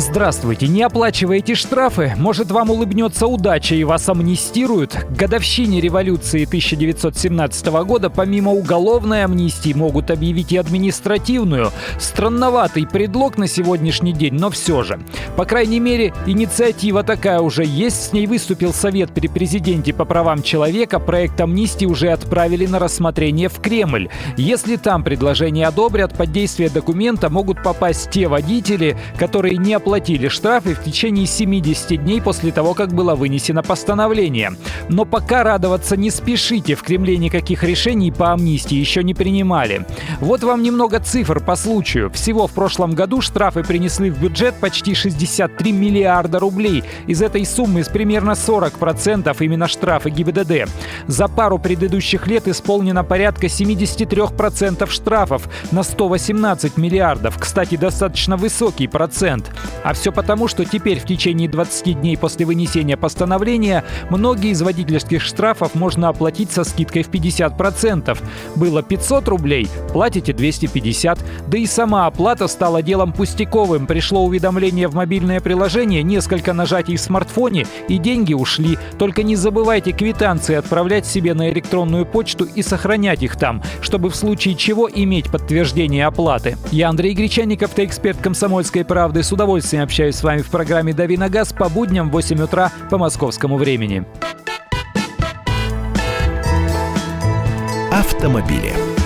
Здравствуйте, не оплачиваете штрафы? Может, вам улыбнется удача и вас амнистируют? К годовщине революции 1917 года помимо уголовной амнистии могут объявить и административную. Странноватый предлог на сегодняшний день, но все же. По крайней мере, инициатива такая уже есть. С ней выступил Совет при президенте по правам человека. Проект амнистии уже отправили на рассмотрение в Кремль. Если там предложение одобрят, под действие документа могут попасть те водители, которые не оплатили платили штрафы в течение 70 дней после того, как было вынесено постановление. Но пока радоваться не спешите, в Кремле никаких решений по амнистии еще не принимали. Вот вам немного цифр по случаю. Всего в прошлом году штрафы принесли в бюджет почти 63 миллиарда рублей. Из этой суммы примерно 40% именно штрафы ГИБДД. За пару предыдущих лет исполнено порядка 73% штрафов на 118 миллиардов. Кстати, достаточно высокий процент. А все потому, что теперь в течение 20 дней после вынесения постановления многие из водительских штрафов можно оплатить со скидкой в 50%. Было 500 рублей, платите 250. Да и сама оплата стала делом пустяковым. Пришло уведомление в мобильное приложение, несколько нажатий в смартфоне и деньги ушли. Только не забывайте квитанции отправлять себе на электронную почту и сохранять их там, чтобы в случае чего иметь подтверждение оплаты. Я Андрей Гречанников, эксперт «Комсомольской правды». С удовольствием удовольствием общаюсь с вами в программе «Дави на газ» по будням в 8 утра по московскому времени. Автомобили.